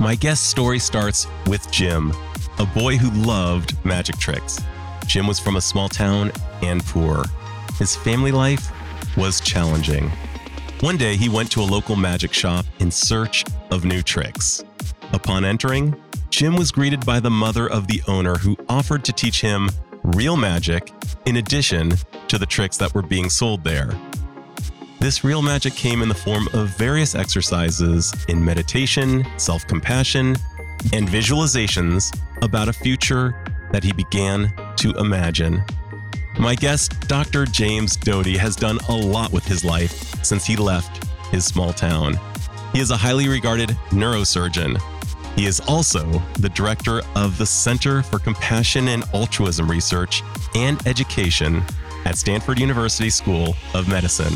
My guest story starts with Jim, a boy who loved magic tricks. Jim was from a small town and poor. His family life was challenging. One day, he went to a local magic shop in search of new tricks. Upon entering, Jim was greeted by the mother of the owner who offered to teach him real magic in addition to the tricks that were being sold there. This real magic came in the form of various exercises in meditation, self compassion, and visualizations about a future that he began to imagine. My guest, Dr. James Doty, has done a lot with his life since he left his small town. He is a highly regarded neurosurgeon. He is also the director of the Center for Compassion and Altruism Research and Education at Stanford University School of Medicine.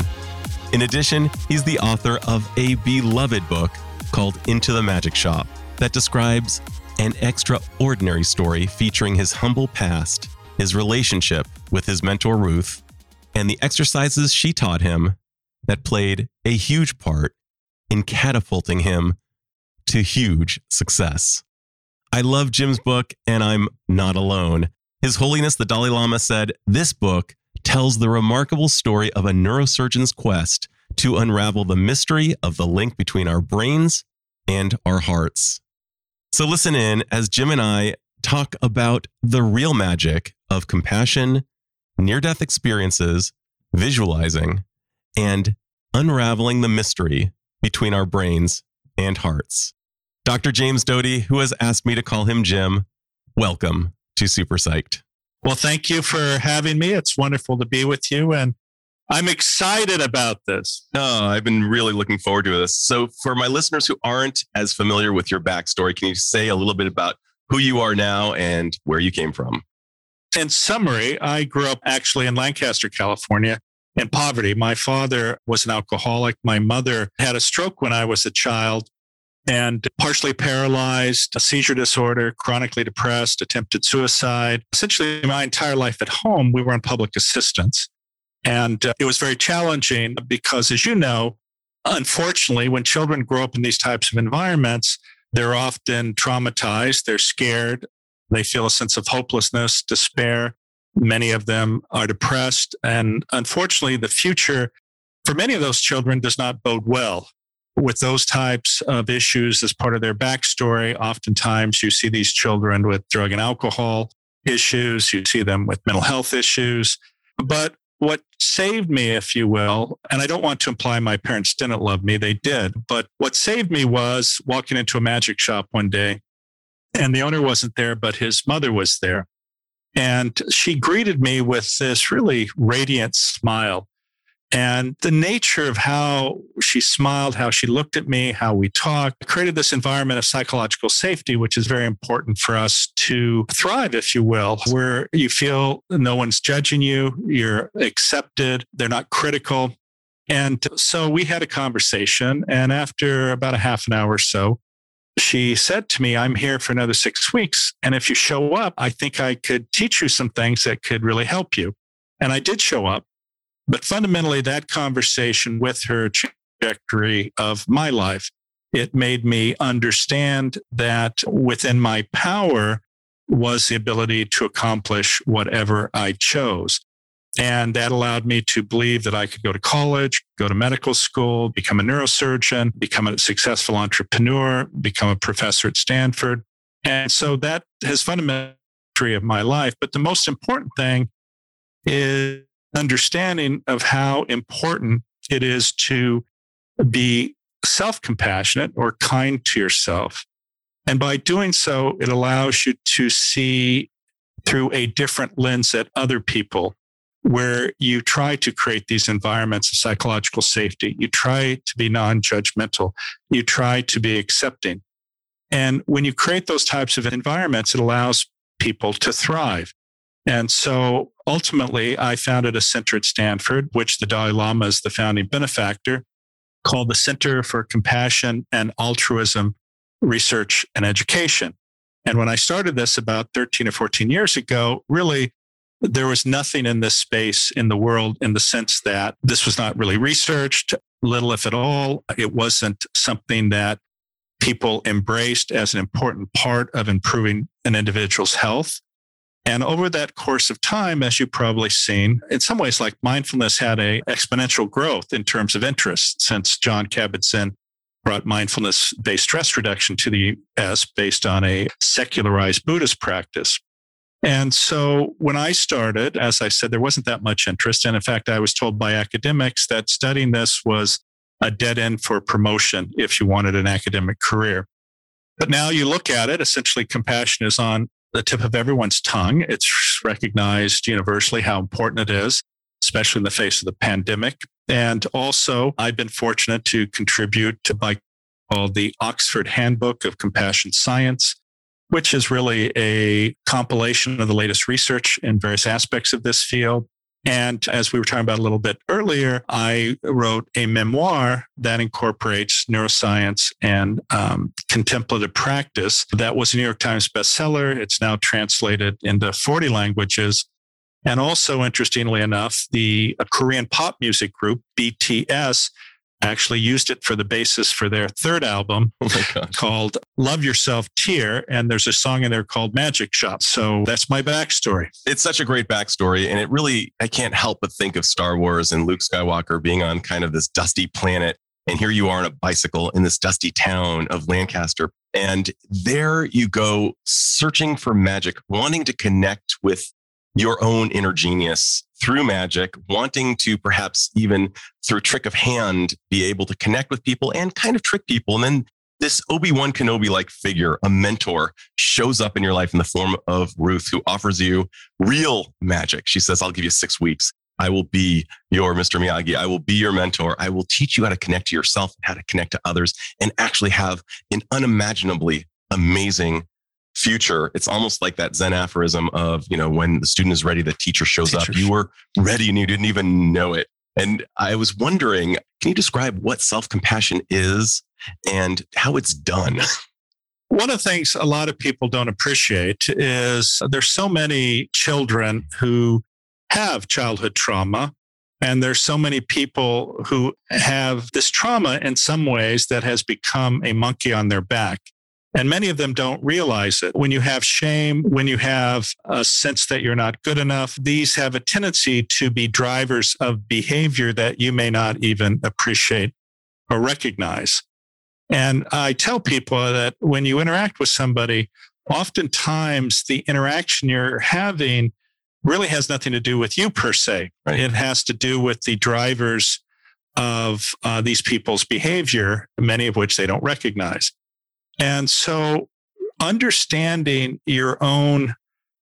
In addition, he's the author of a beloved book called Into the Magic Shop that describes an extraordinary story featuring his humble past, his relationship with his mentor Ruth, and the exercises she taught him that played a huge part in catapulting him to huge success. I love Jim's book, and I'm not alone. His Holiness the Dalai Lama said, This book tells the remarkable story of a neurosurgeon's quest to unravel the mystery of the link between our brains and our hearts. So, listen in as Jim and I talk about the real magic of compassion, near death experiences, visualizing, and unraveling the mystery between our brains and hearts. Dr. James Doty, who has asked me to call him Jim, welcome to Super Psyched. Well, thank you for having me. It's wonderful to be with you. And I'm excited about this. Oh, I've been really looking forward to this. So, for my listeners who aren't as familiar with your backstory, can you say a little bit about who you are now and where you came from? In summary, I grew up actually in Lancaster, California, in poverty. My father was an alcoholic. My mother had a stroke when I was a child and partially paralyzed, a seizure disorder, chronically depressed, attempted suicide. Essentially, my entire life at home, we were on public assistance. And uh, it was very challenging because, as you know, unfortunately, when children grow up in these types of environments, they're often traumatized, they're scared, they feel a sense of hopelessness, despair. Many of them are depressed. And unfortunately, the future for many of those children does not bode well with those types of issues as part of their backstory. Oftentimes, you see these children with drug and alcohol issues, you see them with mental health issues. But what saved me, if you will, and I don't want to imply my parents didn't love me, they did, but what saved me was walking into a magic shop one day and the owner wasn't there, but his mother was there. And she greeted me with this really radiant smile. And the nature of how she smiled, how she looked at me, how we talked, created this environment of psychological safety, which is very important for us to thrive, if you will, where you feel no one's judging you, you're accepted, they're not critical. And so we had a conversation. And after about a half an hour or so, she said to me, I'm here for another six weeks. And if you show up, I think I could teach you some things that could really help you. And I did show up. But fundamentally, that conversation with her trajectory of my life, it made me understand that within my power was the ability to accomplish whatever I chose. And that allowed me to believe that I could go to college, go to medical school, become a neurosurgeon, become a successful entrepreneur, become a professor at Stanford. And so that has fundamentally of my life. But the most important thing is understanding of how important it is to be self compassionate or kind to yourself. And by doing so, it allows you to see through a different lens at other people, where you try to create these environments of psychological safety. You try to be non judgmental. You try to be accepting. And when you create those types of environments, it allows people to thrive. And so ultimately, I founded a center at Stanford, which the Dalai Lama is the founding benefactor, called the Center for Compassion and Altruism Research and Education. And when I started this about 13 or 14 years ago, really, there was nothing in this space in the world in the sense that this was not really researched, little if at all. It wasn't something that people embraced as an important part of improving an individual's health. And over that course of time, as you've probably seen, in some ways, like mindfulness had a exponential growth in terms of interest since Jon Kabat-Zinn brought mindfulness based stress reduction to the US based on a secularized Buddhist practice. And so when I started, as I said, there wasn't that much interest. And in fact, I was told by academics that studying this was a dead end for promotion if you wanted an academic career. But now you look at it, essentially, compassion is on the tip of everyone's tongue. It's recognized universally how important it is, especially in the face of the pandemic. And also, I've been fortunate to contribute to by called the Oxford Handbook of Compassion Science, which is really a compilation of the latest research in various aspects of this field. And as we were talking about a little bit earlier, I wrote a memoir that incorporates neuroscience and um, contemplative practice. That was a New York Times bestseller. It's now translated into 40 languages. And also, interestingly enough, the Korean pop music group BTS actually used it for the basis for their third album oh called Love Yourself Tear. And there's a song in there called Magic Shop. So that's my backstory. It's such a great backstory. And it really, I can't help but think of Star Wars and Luke Skywalker being on kind of this dusty planet. And here you are on a bicycle in this dusty town of Lancaster. And there you go searching for magic, wanting to connect with your own inner genius through magic, wanting to perhaps even through trick of hand be able to connect with people and kind of trick people. And then this Obi-Wan Kenobi like figure, a mentor, shows up in your life in the form of Ruth, who offers you real magic. She says, I'll give you six weeks. I will be your Mr. Miyagi. I will be your mentor. I will teach you how to connect to yourself, how to connect to others, and actually have an unimaginably amazing future, it's almost like that Zen aphorism of, you know, when the student is ready, the teacher shows teacher. up. You were ready and you didn't even know it. And I was wondering, can you describe what self compassion is and how it's done? One of the things a lot of people don't appreciate is there's so many children who have childhood trauma. And there's so many people who have this trauma in some ways that has become a monkey on their back. And many of them don't realize it. When you have shame, when you have a sense that you're not good enough, these have a tendency to be drivers of behavior that you may not even appreciate or recognize. And I tell people that when you interact with somebody, oftentimes the interaction you're having really has nothing to do with you per se. Right. It has to do with the drivers of uh, these people's behavior, many of which they don't recognize. And so understanding your own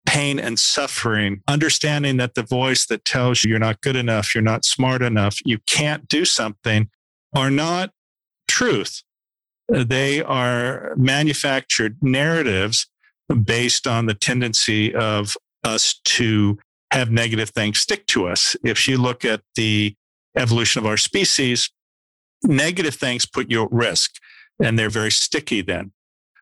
pain and suffering, understanding that the voice that tells you you're not good enough, you're not smart enough, you can't do something are not truth. They are manufactured narratives based on the tendency of us to have negative things stick to us. If you look at the evolution of our species, negative things put you at risk and they're very sticky then.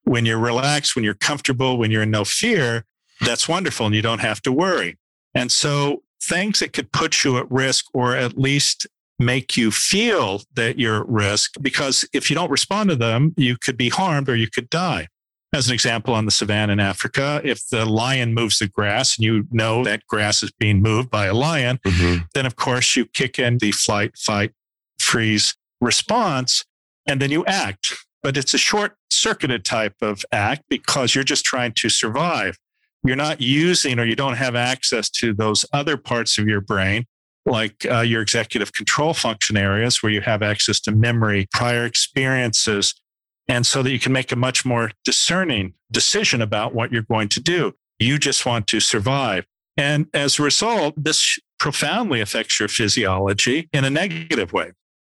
When you're relaxed, when you're comfortable, when you're in no fear, that's wonderful and you don't have to worry. And so things that could put you at risk or at least make you feel that you're at risk, because if you don't respond to them, you could be harmed or you could die. As an example, on the savannah in Africa, if the lion moves the grass and you know that grass is being moved by a lion, mm-hmm. then of course you kick in the flight, fight, freeze response, and then you act but it's a short circuited type of act because you're just trying to survive. You're not using or you don't have access to those other parts of your brain, like uh, your executive control function areas where you have access to memory, prior experiences, and so that you can make a much more discerning decision about what you're going to do. You just want to survive. And as a result, this profoundly affects your physiology in a negative way.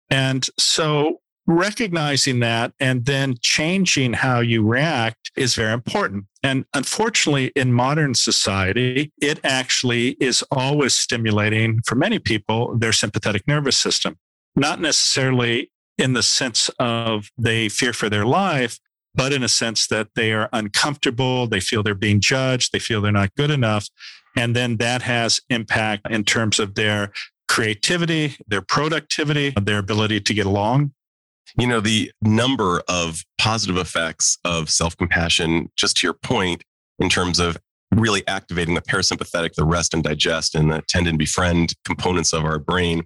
And so recognizing that and then changing how you react is very important. And unfortunately, in modern society, it actually is always stimulating for many people their sympathetic nervous system, not necessarily in the sense of they fear for their life, but in a sense that they are uncomfortable, they feel they're being judged, they feel they're not good enough. And then that has impact in terms of their creativity, their productivity, their ability to get along. You know, the number of positive effects of self compassion, just to your point, in terms of really activating the parasympathetic, the rest and digest, and the tend and befriend components of our brain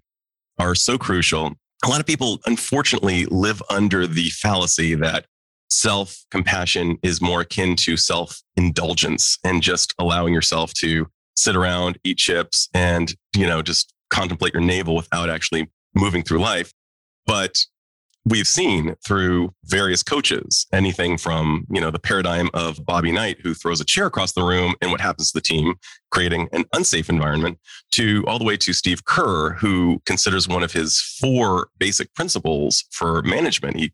are so crucial. A lot of people, unfortunately, live under the fallacy that self compassion is more akin to self indulgence and just allowing yourself to sit around, eat chips, and, you know, just contemplate your navel without actually moving through life. But we've seen through various coaches anything from you know the paradigm of bobby knight who throws a chair across the room and what happens to the team creating an unsafe environment to all the way to steve kerr who considers one of his four basic principles for management. He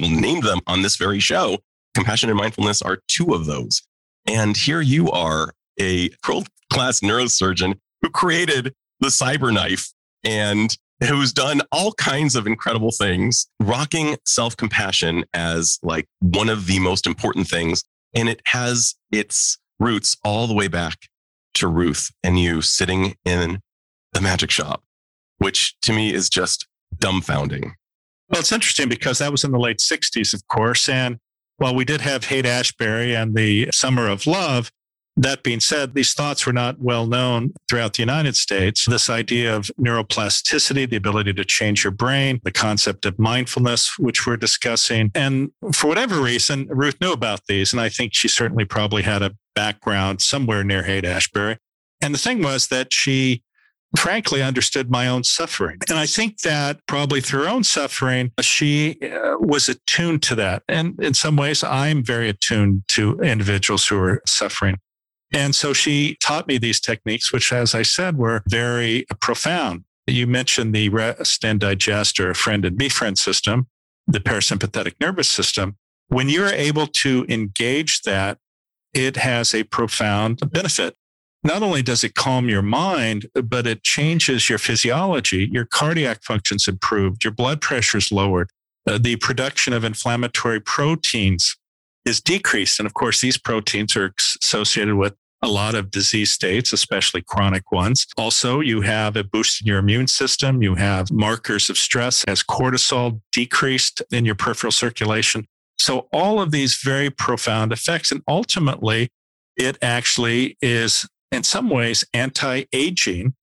named them on this very show. Compassion and mindfulness are two of those. And here you are a world class neurosurgeon who created the CyberKnife and who's done all kinds of incredible things, rocking self compassion as like one of the most important things. And it has its roots all the way back to Ruth and you sitting in the magic shop, which to me is just dumbfounding. Well, it's interesting because that was in the late 60s, of course. And while we did have Haight Ashbury and the Summer of Love, that being said, these thoughts were not well known throughout the United States. This idea of neuroplasticity, the ability to change your brain, the concept of mindfulness, which we're discussing. And for whatever reason, Ruth knew about these. And I think she certainly probably had a background somewhere near Haight Ashbury. And the thing was that she frankly understood my own suffering. And I think that probably through her own suffering, she uh, was attuned to that. And in some ways, I'm very attuned to individuals who are suffering. And so she taught me these techniques, which, as I said, were very profound. You mentioned the rest and digest or friend and befriend system, the parasympathetic nervous system. When you're able to engage that, it has a profound benefit. Not only does it calm your mind, but it changes your physiology. Your cardiac function's improved, your blood pressure's lowered, uh, the production of inflammatory proteins is decreased. And of course, these proteins are associated with a lot of disease states, especially chronic ones. Also, you have a boost in your immune system. You have markers of stress as cortisol decreased in your peripheral circulation. So all of these very profound effects. And ultimately, it actually is in some ways anti-aging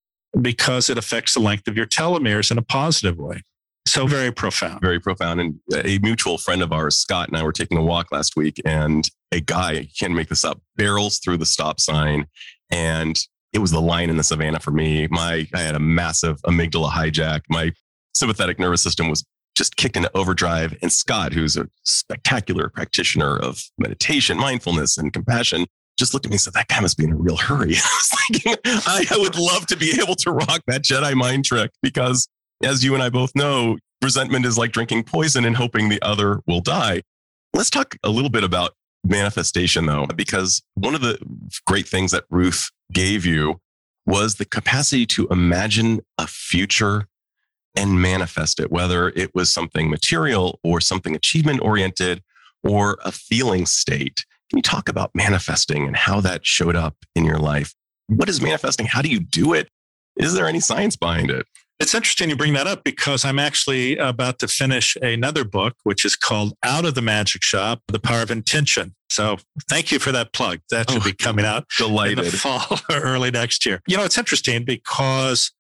because it affects the length of your telomeres in a positive way. So very profound. Very profound. And a mutual friend of ours, Scott, and I were taking a walk last week, and a guy, can't make this up, barrels through the stop sign. And it was the line in the savannah for me. My I had a massive amygdala hijack. My sympathetic nervous system was just kicked into overdrive. And Scott, who's a spectacular practitioner of meditation, mindfulness, and compassion, just looked at me and said, That guy must be in a real hurry. I was thinking, I, I would love to be able to rock that Jedi mind trick because as you and I both know, resentment is like drinking poison and hoping the other will die. Let's talk a little bit about manifestation, though, because one of the great things that Ruth gave you was the capacity to imagine a future and manifest it, whether it was something material or something achievement oriented or a feeling state. Can you talk about manifesting and how that showed up in your life? What is manifesting? How do you do it? Is there any science behind it? It's interesting you bring that up because I'm actually about to finish another book, which is called Out of the Magic Shop The Power of Intention. So thank you for that plug. That should oh, be coming out delighted. in the fall or early next year. You know, it's interesting because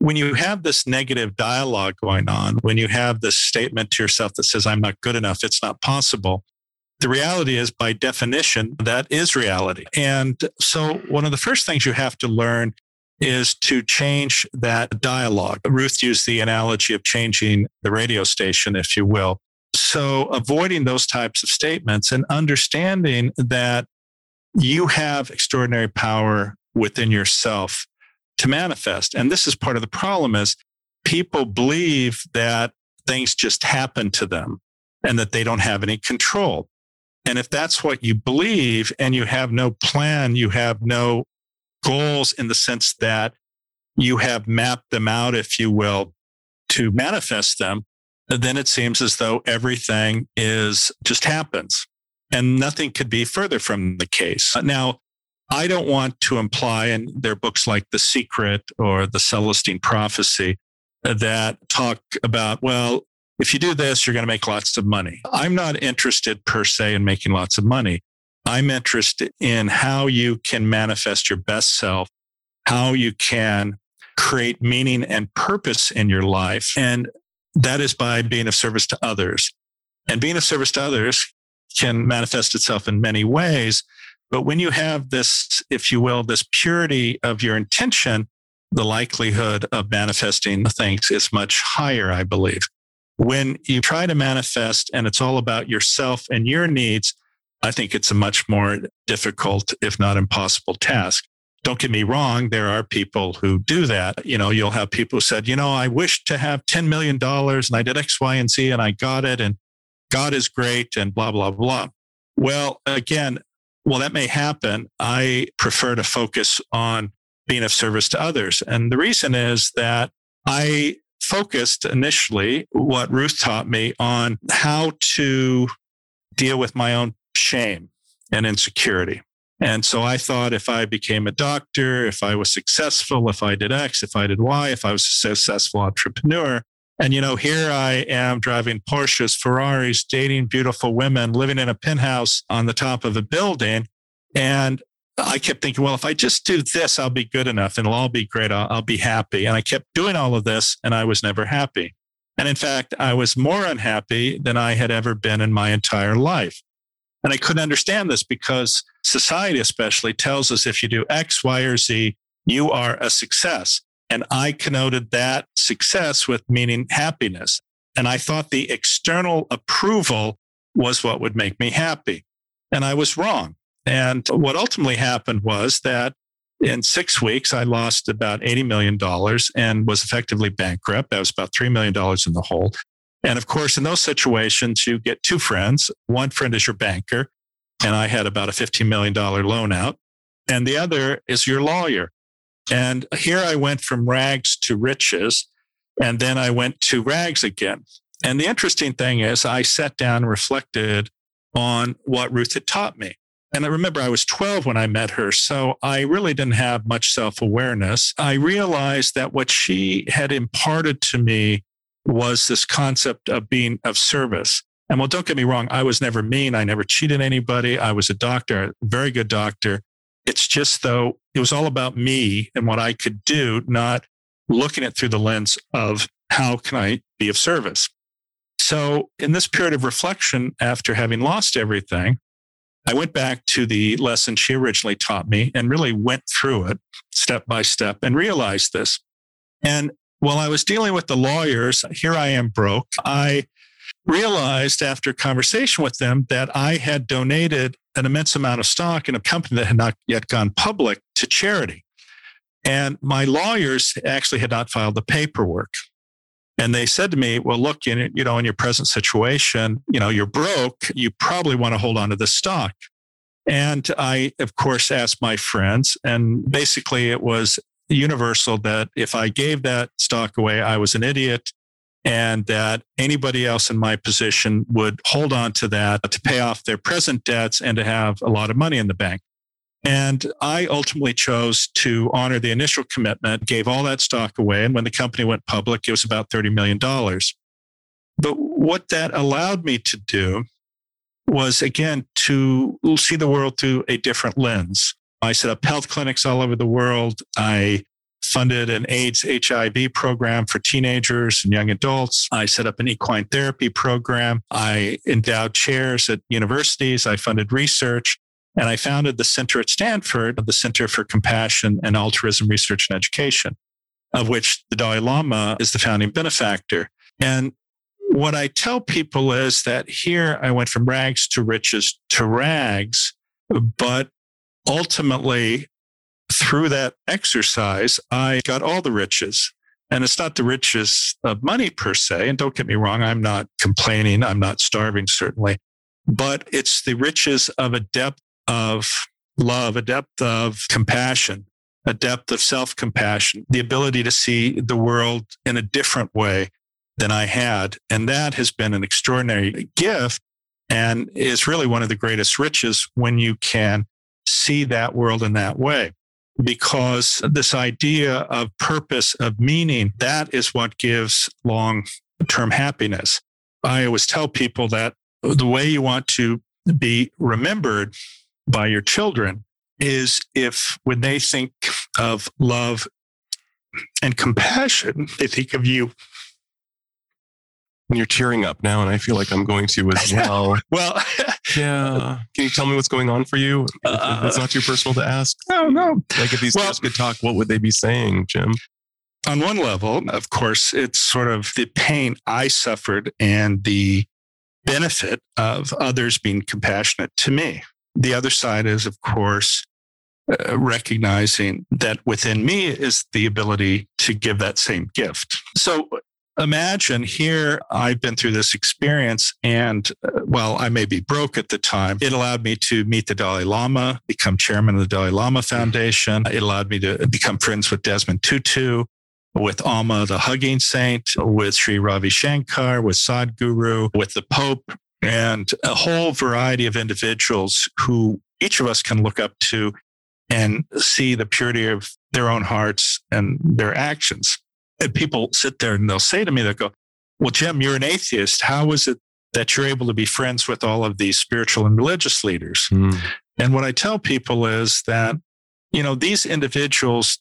when you have this negative dialogue going on, when you have this statement to yourself that says, I'm not good enough, it's not possible, the reality is, by definition, that is reality. And so, one of the first things you have to learn is to change that dialogue. Ruth used the analogy of changing the radio station, if you will. So, avoiding those types of statements and understanding that you have extraordinary power within yourself to manifest. And this is part of the problem is people believe that things just happen to them and that they don't have any control. And if that's what you believe and you have no plan, you have no goals in the sense that you have mapped them out, if you will, to manifest them, then it seems as though everything is just happens and nothing could be further from the case. Now, I don't want to imply in their books like The Secret or The Celestine Prophecy that talk about, well, if you do this, you're going to make lots of money. I'm not interested per se in making lots of money. I'm interested in how you can manifest your best self, how you can create meaning and purpose in your life. And that is by being of service to others. And being of service to others can manifest itself in many ways. But when you have this, if you will, this purity of your intention, the likelihood of manifesting things is much higher, I believe. When you try to manifest and it's all about yourself and your needs, I think it's a much more difficult, if not impossible task. Don't get me wrong. There are people who do that. You know, you'll have people who said, you know, I wish to have $10 million and I did X, Y, and Z and I got it and God is great and blah, blah, blah. Well, again, well, that may happen. I prefer to focus on being of service to others. And the reason is that I focused initially what Ruth taught me on how to deal with my own shame and insecurity. And so I thought if I became a doctor, if I was successful, if I did X, if I did Y, if I was a successful entrepreneur, and, you know, here I am driving Porsches, Ferraris, dating beautiful women, living in a penthouse on the top of a building. And I kept thinking, well, if I just do this, I'll be good enough and it'll all be great. I'll, I'll be happy. And I kept doing all of this and I was never happy. And in fact, I was more unhappy than I had ever been in my entire life. And I couldn't understand this because society, especially, tells us if you do X, Y, or Z, you are a success. And I connoted that success with meaning happiness. And I thought the external approval was what would make me happy. And I was wrong. And what ultimately happened was that in six weeks, I lost about $80 million and was effectively bankrupt. I was about $3 million in the hole. And of course, in those situations, you get two friends. One friend is your banker, and I had about a $15 million loan out. And the other is your lawyer. And here I went from rags to riches. And then I went to rags again. And the interesting thing is, I sat down and reflected on what Ruth had taught me. And I remember I was 12 when I met her. So I really didn't have much self awareness. I realized that what she had imparted to me was this concept of being of service. And well, don't get me wrong, I was never mean. I never cheated anybody. I was a doctor, a very good doctor. It's just though it was all about me and what I could do, not looking at through the lens of how can I be of service. So in this period of reflection, after having lost everything, I went back to the lesson she originally taught me and really went through it step by step and realized this. And while I was dealing with the lawyers, here I am broke. I realized after conversation with them that I had donated an immense amount of stock in a company that had not yet gone public to charity. And my lawyers actually had not filed the paperwork. And they said to me, well, look, you know, in your present situation, you know, you're broke. You probably want to hold on to the stock. And I, of course, asked my friends, and basically it was universal that if I gave that stock away, I was an idiot and that anybody else in my position would hold on to that to pay off their present debts and to have a lot of money in the bank. And I ultimately chose to honor the initial commitment, gave all that stock away. And when the company went public, it was about $30 million. But what that allowed me to do was, again, to see the world through a different lens. I set up health clinics all over the world. I funded an AIDS HIV program for teenagers and young adults. I set up an equine therapy program. I endowed chairs at universities. I funded research. And I founded the center at Stanford, the Center for Compassion and Altruism Research and Education, of which the Dalai Lama is the founding benefactor. And what I tell people is that here I went from rags to riches to rags, but ultimately through that exercise, I got all the riches. And it's not the riches of money per se. And don't get me wrong, I'm not complaining. I'm not starving, certainly. But it's the riches of a depth of love, a depth of compassion, a depth of self compassion, the ability to see the world in a different way than I had. And that has been an extraordinary gift and is really one of the greatest riches when you can see that world in that way. Because this idea of purpose, of meaning, that is what gives long term happiness. I always tell people that the way you want to be remembered by your children is if when they think of love and compassion, they think of you And you're tearing up now, and I feel like I'm going to as well. well, yeah. Can you tell me what's going on for you? Uh, it's not too personal to ask. No, no. Like if these well, could talk, what would they be saying, Jim? On one level, of course, it's sort of the pain I suffered and the benefit of others being compassionate to me. The other side is, of course, uh, recognizing that within me is the ability to give that same gift. So imagine here I've been through this experience and uh, I may be broke at the time. It allowed me to meet the Dalai Lama, become chairman of the Dalai Lama Foundation. It allowed me to become friends with Desmond Tutu, with Amma, the hugging saint, with Sri Ravi Shankar, with Sadhguru, with the Pope, and a whole variety of individuals who each of us can look up to and see the purity of their own hearts and their actions. And people sit there and they'll say to me, they'll go, Well, Jim, you're an atheist. How is it that you're able to be friends with all of these spiritual and religious leaders? Mm. And what I tell people is that, you know, these individuals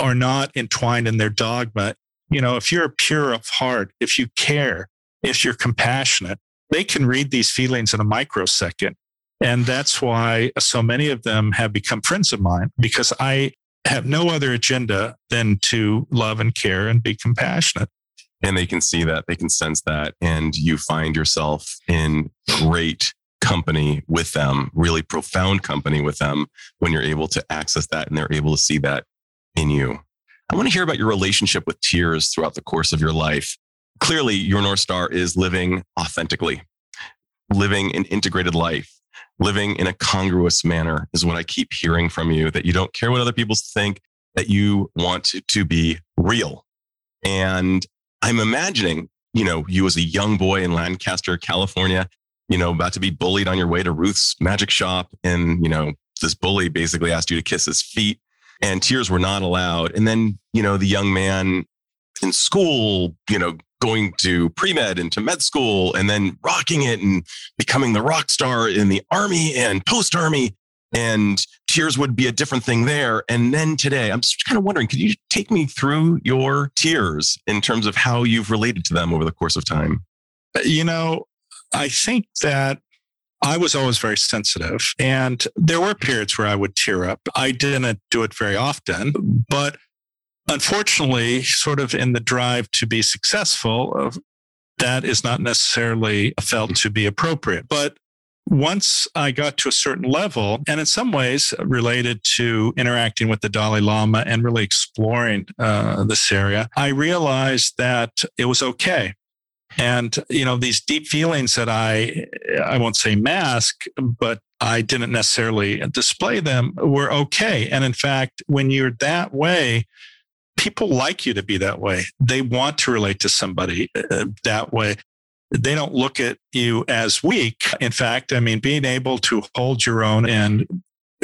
are not entwined in their dogma. You know, if you're pure of heart, if you care, if you're compassionate, they can read these feelings in a microsecond. And that's why so many of them have become friends of mine because I have no other agenda than to love and care and be compassionate. And they can see that, they can sense that, and you find yourself in great company with them, really profound company with them when you're able to access that and they're able to see that in you. I want to hear about your relationship with tears throughout the course of your life. Clearly, your North Star is living authentically, living an integrated life, living in a congruous manner is what I keep hearing from you that you don't care what other people think, that you want to be real. And I'm imagining, you know, you as a young boy in Lancaster, California, you know, about to be bullied on your way to Ruth's magic shop. And, you know, this bully basically asked you to kiss his feet and tears were not allowed. And then, you know, the young man in school, you know, going to pre med and to med school and then rocking it and becoming the rock star in the army and post army. And tears would be a different thing there. And then today, I'm just kind of wondering, could you take me through your tears in terms of how you've related to them over the course of time? You know, I think that I was always very sensitive. And there were periods where I would tear up. I didn't do it very often, but unfortunately, sort of in the drive to be successful, uh, that is not necessarily felt to be appropriate. But once I got to a certain level, and in some ways related to interacting with the Dalai Lama and really exploring uh, this area, I realized that it was okay. And, you know, these deep feelings that I, I won't say mask, but I didn't necessarily display them were okay. And in fact, when you're that way, people like you to be that way. They want to relate to somebody uh, that way. They don't look at you as weak. In fact, I mean, being able to hold your own and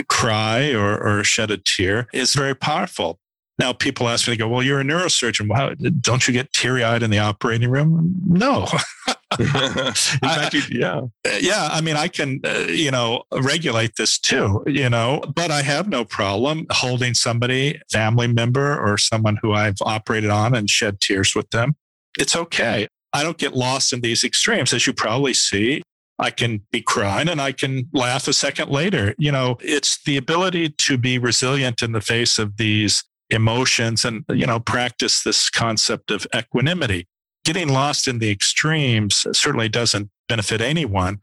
cry or, or shed a tear is very powerful. Now, people ask me, they go, Well, you're a neurosurgeon. Wow, don't you get teary eyed in the operating room? No. in fact, I, yeah. Yeah. I mean, I can, uh, you know, regulate this too, you know, but I have no problem holding somebody, family member, or someone who I've operated on and shed tears with them. It's okay. I don't get lost in these extremes. As you probably see, I can be crying and I can laugh a second later. You know, it's the ability to be resilient in the face of these emotions and, you know, practice this concept of equanimity. Getting lost in the extremes certainly doesn't benefit anyone.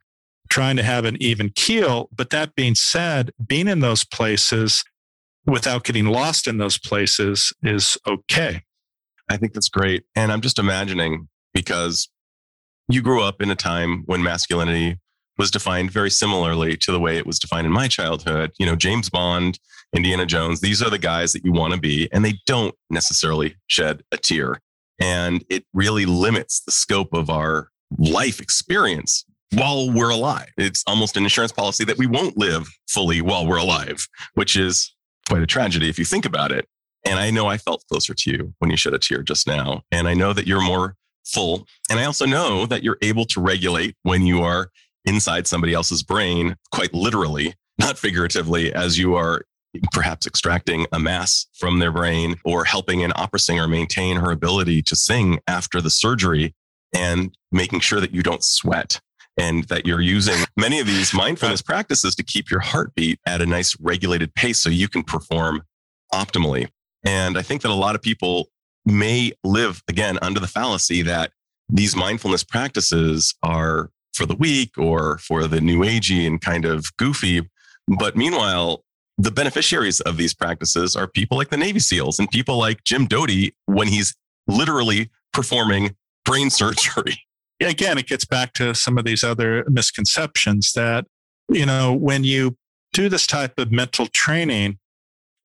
Trying to have an even keel. But that being said, being in those places without getting lost in those places is okay. I think that's great. And I'm just imagining because you grew up in a time when masculinity was defined very similarly to the way it was defined in my childhood. You know, James Bond, Indiana Jones, these are the guys that you want to be, and they don't necessarily shed a tear. And it really limits the scope of our life experience while we're alive. It's almost an insurance policy that we won't live fully while we're alive, which is quite a tragedy if you think about it. And I know I felt closer to you when you shed a tear just now. And I know that you're more full. And I also know that you're able to regulate when you are inside somebody else's brain, quite literally, not figuratively, as you are perhaps extracting a mass from their brain or helping an opera singer maintain her ability to sing after the surgery and making sure that you don't sweat and that you're using many of these mindfulness practices to keep your heartbeat at a nice regulated pace so you can perform optimally. And I think that a lot of people may live again under the fallacy that these mindfulness practices are for the weak or for the new agey and kind of goofy. But meanwhile, the beneficiaries of these practices are people like the Navy SEALs and people like Jim Doty when he's literally performing brain surgery. Again, it gets back to some of these other misconceptions that, you know, when you do this type of mental training,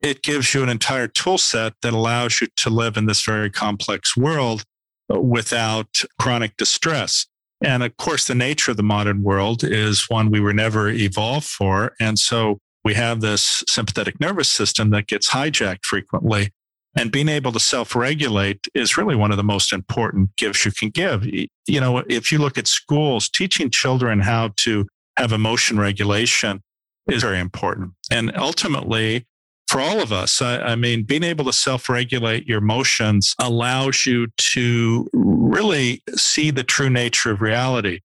it gives you an entire tool set that allows you to live in this very complex world without chronic distress. And of course, the nature of the modern world is one we were never evolved for. And so we have this sympathetic nervous system that gets hijacked frequently. And being able to self regulate is really one of the most important gifts you can give. You know, if you look at schools, teaching children how to have emotion regulation is very important. And ultimately, for all of us, I, I mean, being able to self regulate your emotions allows you to really see the true nature of reality.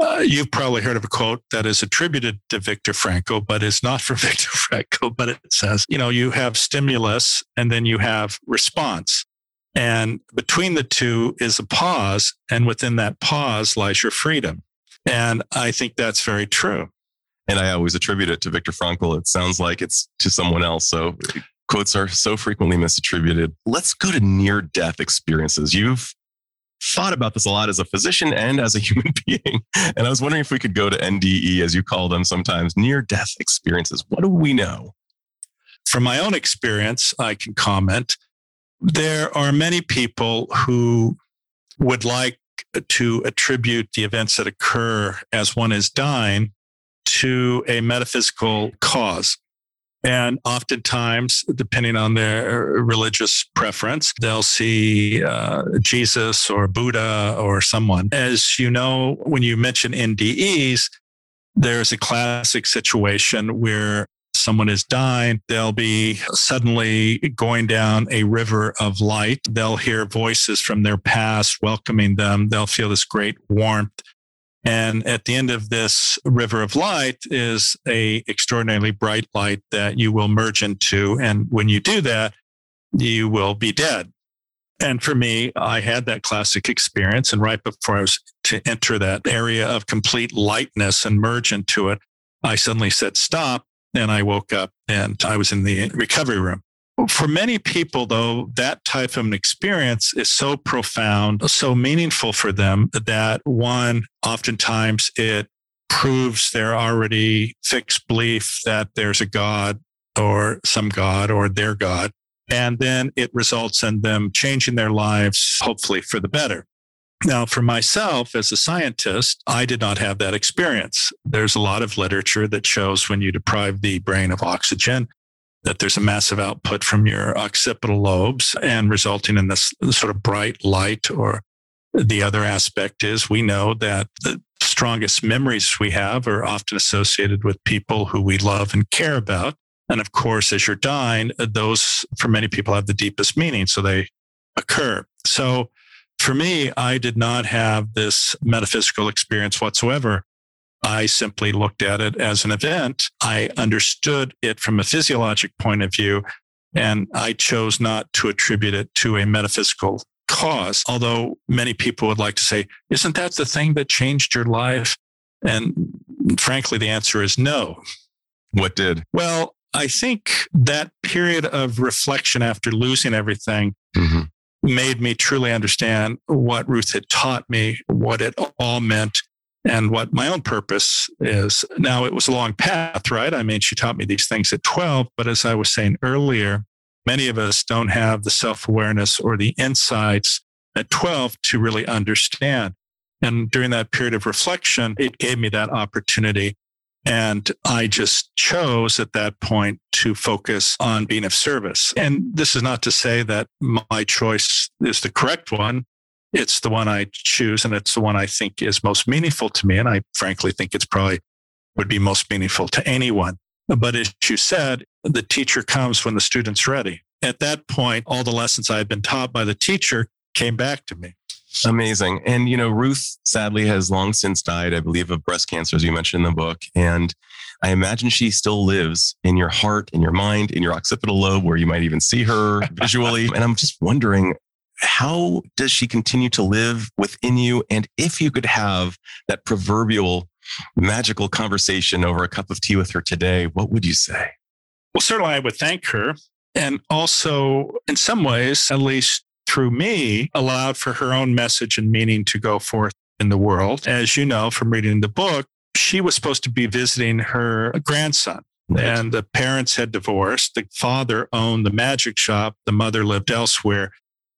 Uh, you've probably heard of a quote that is attributed to Viktor Frankl, but is not from Viktor Frankl. But it says, you know, you have stimulus and then you have response. And between the two is a pause. And within that pause lies your freedom. And I think that's very true. And I always attribute it to Viktor Frankl. It sounds like it's to someone else. So quotes are so frequently misattributed. Let's go to near death experiences. You've thought about this a lot as a physician and as a human being. And I was wondering if we could go to NDE, as you call them sometimes, near death experiences. What do we know? From my own experience, I can comment. There are many people who would like to attribute the events that occur as one is dying to a metaphysical cause. And oftentimes, depending on their religious preference, they'll see uh, Jesus or Buddha or someone. As you know, when you mention NDEs, there's a classic situation where someone is dying, they'll be suddenly going down a river of light. They'll hear voices from their past welcoming them. They'll feel this great warmth and at the end of this river of light is a extraordinarily bright light that you will merge into. And when you do that, you will be dead. And for me, I had that classic experience. And right before I was to enter that area of complete lightness and merge into it, I suddenly said, stop. And I woke up and I was in the recovery room. For many people, though, that type of an experience is so profound, so meaningful for them that one, oftentimes it proves their already fixed belief that there's a God or some God or their God. And then it results in them changing their lives, hopefully for the better. Now, for myself as a scientist, I did not have that experience. There's a lot of literature that shows when you deprive the brain of oxygen, that there's a massive output from your occipital lobes and resulting in this sort of bright light. Or the other aspect is we know that the strongest memories we have are often associated with people who we love and care about. And of course, as you're dying, those for many people have the deepest meaning. So they occur. So for me, I did not have this metaphysical experience whatsoever. I simply looked at it as an event. I understood it from a physiologic point of view, and I chose not to attribute it to a metaphysical cause. Although many people would like to say, Isn't that the thing that changed your life? And frankly, the answer is no. What did? Well, I think that period of reflection after losing everything mm-hmm. made me truly understand what Ruth had taught me, what it all meant, and what my own purpose is. Now, it was a long path, right? I mean, she taught me these things at 12, but as I was saying earlier, many of us don't have the self awareness or the insights at 12 to really understand. And during that period of reflection, it gave me that opportunity. And I just chose at that point to focus on being of service. And this is not to say that my choice is the correct one. It's the one I choose and it's the one I think is most meaningful to me. And I frankly think it's probably would be most meaningful to anyone. But as you said, the teacher comes when the student's ready. At that point, all the lessons I had been taught by the teacher came back to me. Amazing. And, you know, Ruth sadly has long since died, I believe, of breast cancer, as you mentioned in the book. And I imagine she still lives in your heart, in your mind, in your occipital lobe, where you might even see her visually. and I'm just wondering, how does she continue to live within you? And if you could have that proverbial magical conversation over a cup of tea with her today, what would you say? Well, certainly I would thank her. And also, in some ways, at least through me, allowed for her own message and meaning to go forth in the world. As you know from reading the book, she was supposed to be visiting her grandson. Right. And the parents had divorced. The father owned the magic shop. The mother lived elsewhere.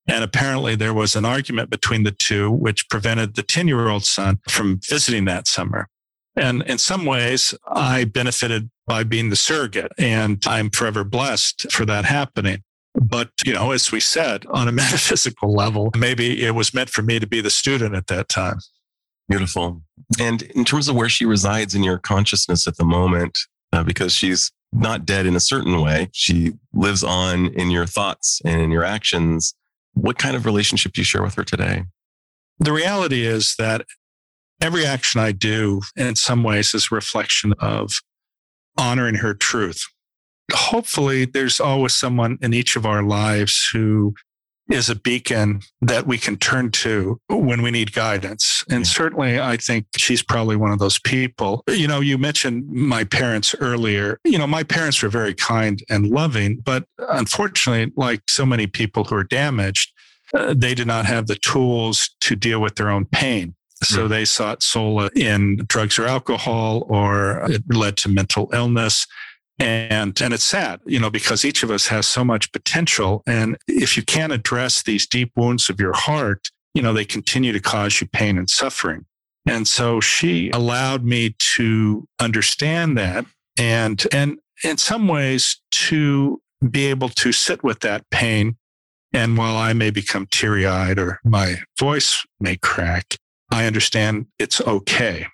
And apparently there was an argument between the two, which prevented the 10 year old son from visiting that summer. And in some ways, I benefited by being the surrogate and I'm forever blessed for that happening. But, you know, as we said, on a metaphysical level, maybe it was meant for me to be the student at that time. Beautiful. And in terms of where she resides in your consciousness at the moment, uh, because she's not dead in a certain way, she lives on in your thoughts and in your actions. What kind of relationship do you share with her today? The reality is that every action I do in some ways is a reflection of honoring her truth hopefully there's always someone in each of our lives who is a beacon that we can turn to when we need guidance. And certainly, I think she's probably one of those people. You know, you mentioned my parents earlier. You know, my parents were very kind and loving, but unfortunately, like so many people who are damaged, uh, they did not have the tools to deal with their own pain. So they sought solace in drugs or alcohol, or it led to mental illness. And, and it's sad, you know, because each of us has so much potential. And if you can't address these deep wounds of your heart, you know, they continue to cause you pain and suffering. And so she allowed me to understand that and, and in some ways to be able to sit with that pain. And while I may become teary eyed or my voice may crack, I understand it's okay.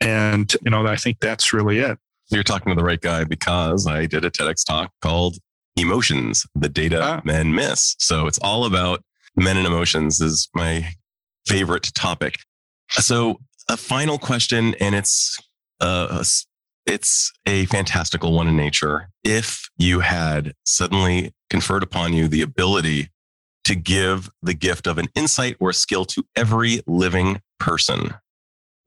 And, you know, I think that's really it. You're talking to the right guy because I did a TEDx talk called Emotions, the Data ah. Men Miss. So it's all about men and emotions is my favorite topic. So a final question, and it's uh, it's a fantastical one in nature. If you had suddenly conferred upon you the ability to give the gift of an insight or a skill to every living person,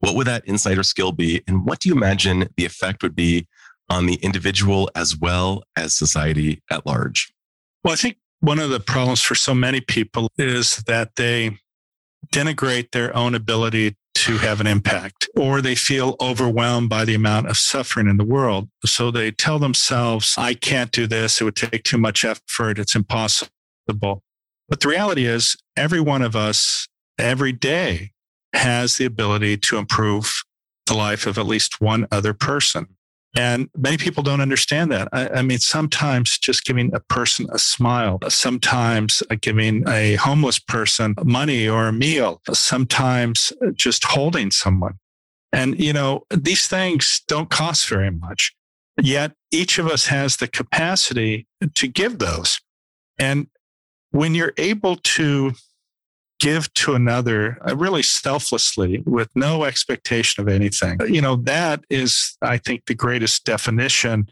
what would that insight or skill be? And what do you imagine the effect would be on the individual as well as society at large? Well, I think one of the problems for so many people is that they denigrate their own ability to have an impact, or they feel overwhelmed by the amount of suffering in the world. So they tell themselves, I can't do this. It would take too much effort. It's impossible. But the reality is, every one of us every day has the ability to improve the life of at least one other person. And many people don't understand that. I, I, mean, sometimes just giving a person a smile, sometimes uh, giving a homeless person money or a meal, sometimes uh, just holding someone. And, you know, these things don't cost very much. Yet each of us has the capacity to give those. And when you're able to give to another uh, really selflessly with no expectation of anything. You know, that is, I think, the greatest definition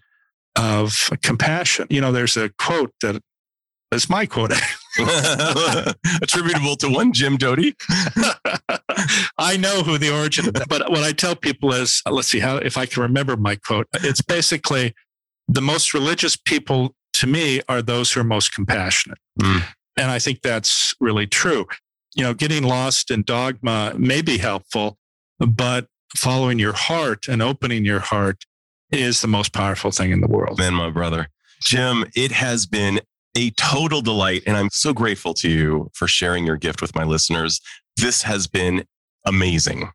of compassion. You know, there's a quote that is my quote. Attributable to one Jim Doty. I know who the origin of that. But what I tell people is, let's see how if I can remember my quote. It's basically the most religious people to me are those who are most compassionate. Mm. And I think that's really true. You know, getting lost in dogma may be helpful, but following your heart and opening your heart is the most powerful thing in the world. Man, my brother. Jim, it has been a total delight. And I'm so grateful to you for sharing your gift with my listeners. This has been amazing.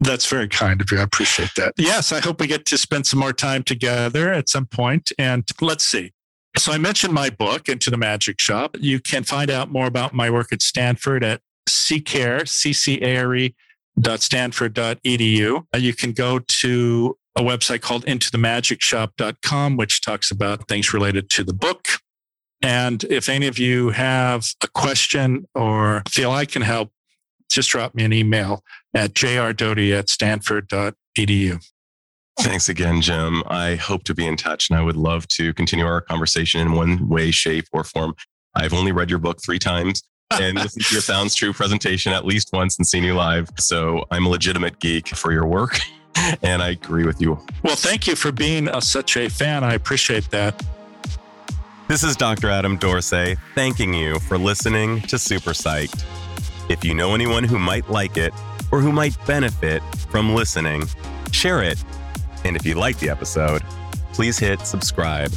That's very kind of you. I appreciate that. Yes, I hope we get to spend some more time together at some point. And let's see. So I mentioned my book, Into the Magic Shop. You can find out more about my work at Stanford at ccare, C-C-A-R-E dot stanford dot edu. Uh, you can go to a website called intothemagicshop.com, which talks about things related to the book. And if any of you have a question or feel I can help, just drop me an email at jrdoty at stanford.edu. Thanks again, Jim. I hope to be in touch and I would love to continue our conversation in one way, shape, or form. I've only read your book three times and listened to your Sounds True presentation at least once and seen you live. So I'm a legitimate geek for your work. And I agree with you. Well, thank you for being a, such a fan. I appreciate that. This is Dr. Adam Dorsey thanking you for listening to Super Psyched. If you know anyone who might like it or who might benefit from listening, share it. And if you like the episode, please hit subscribe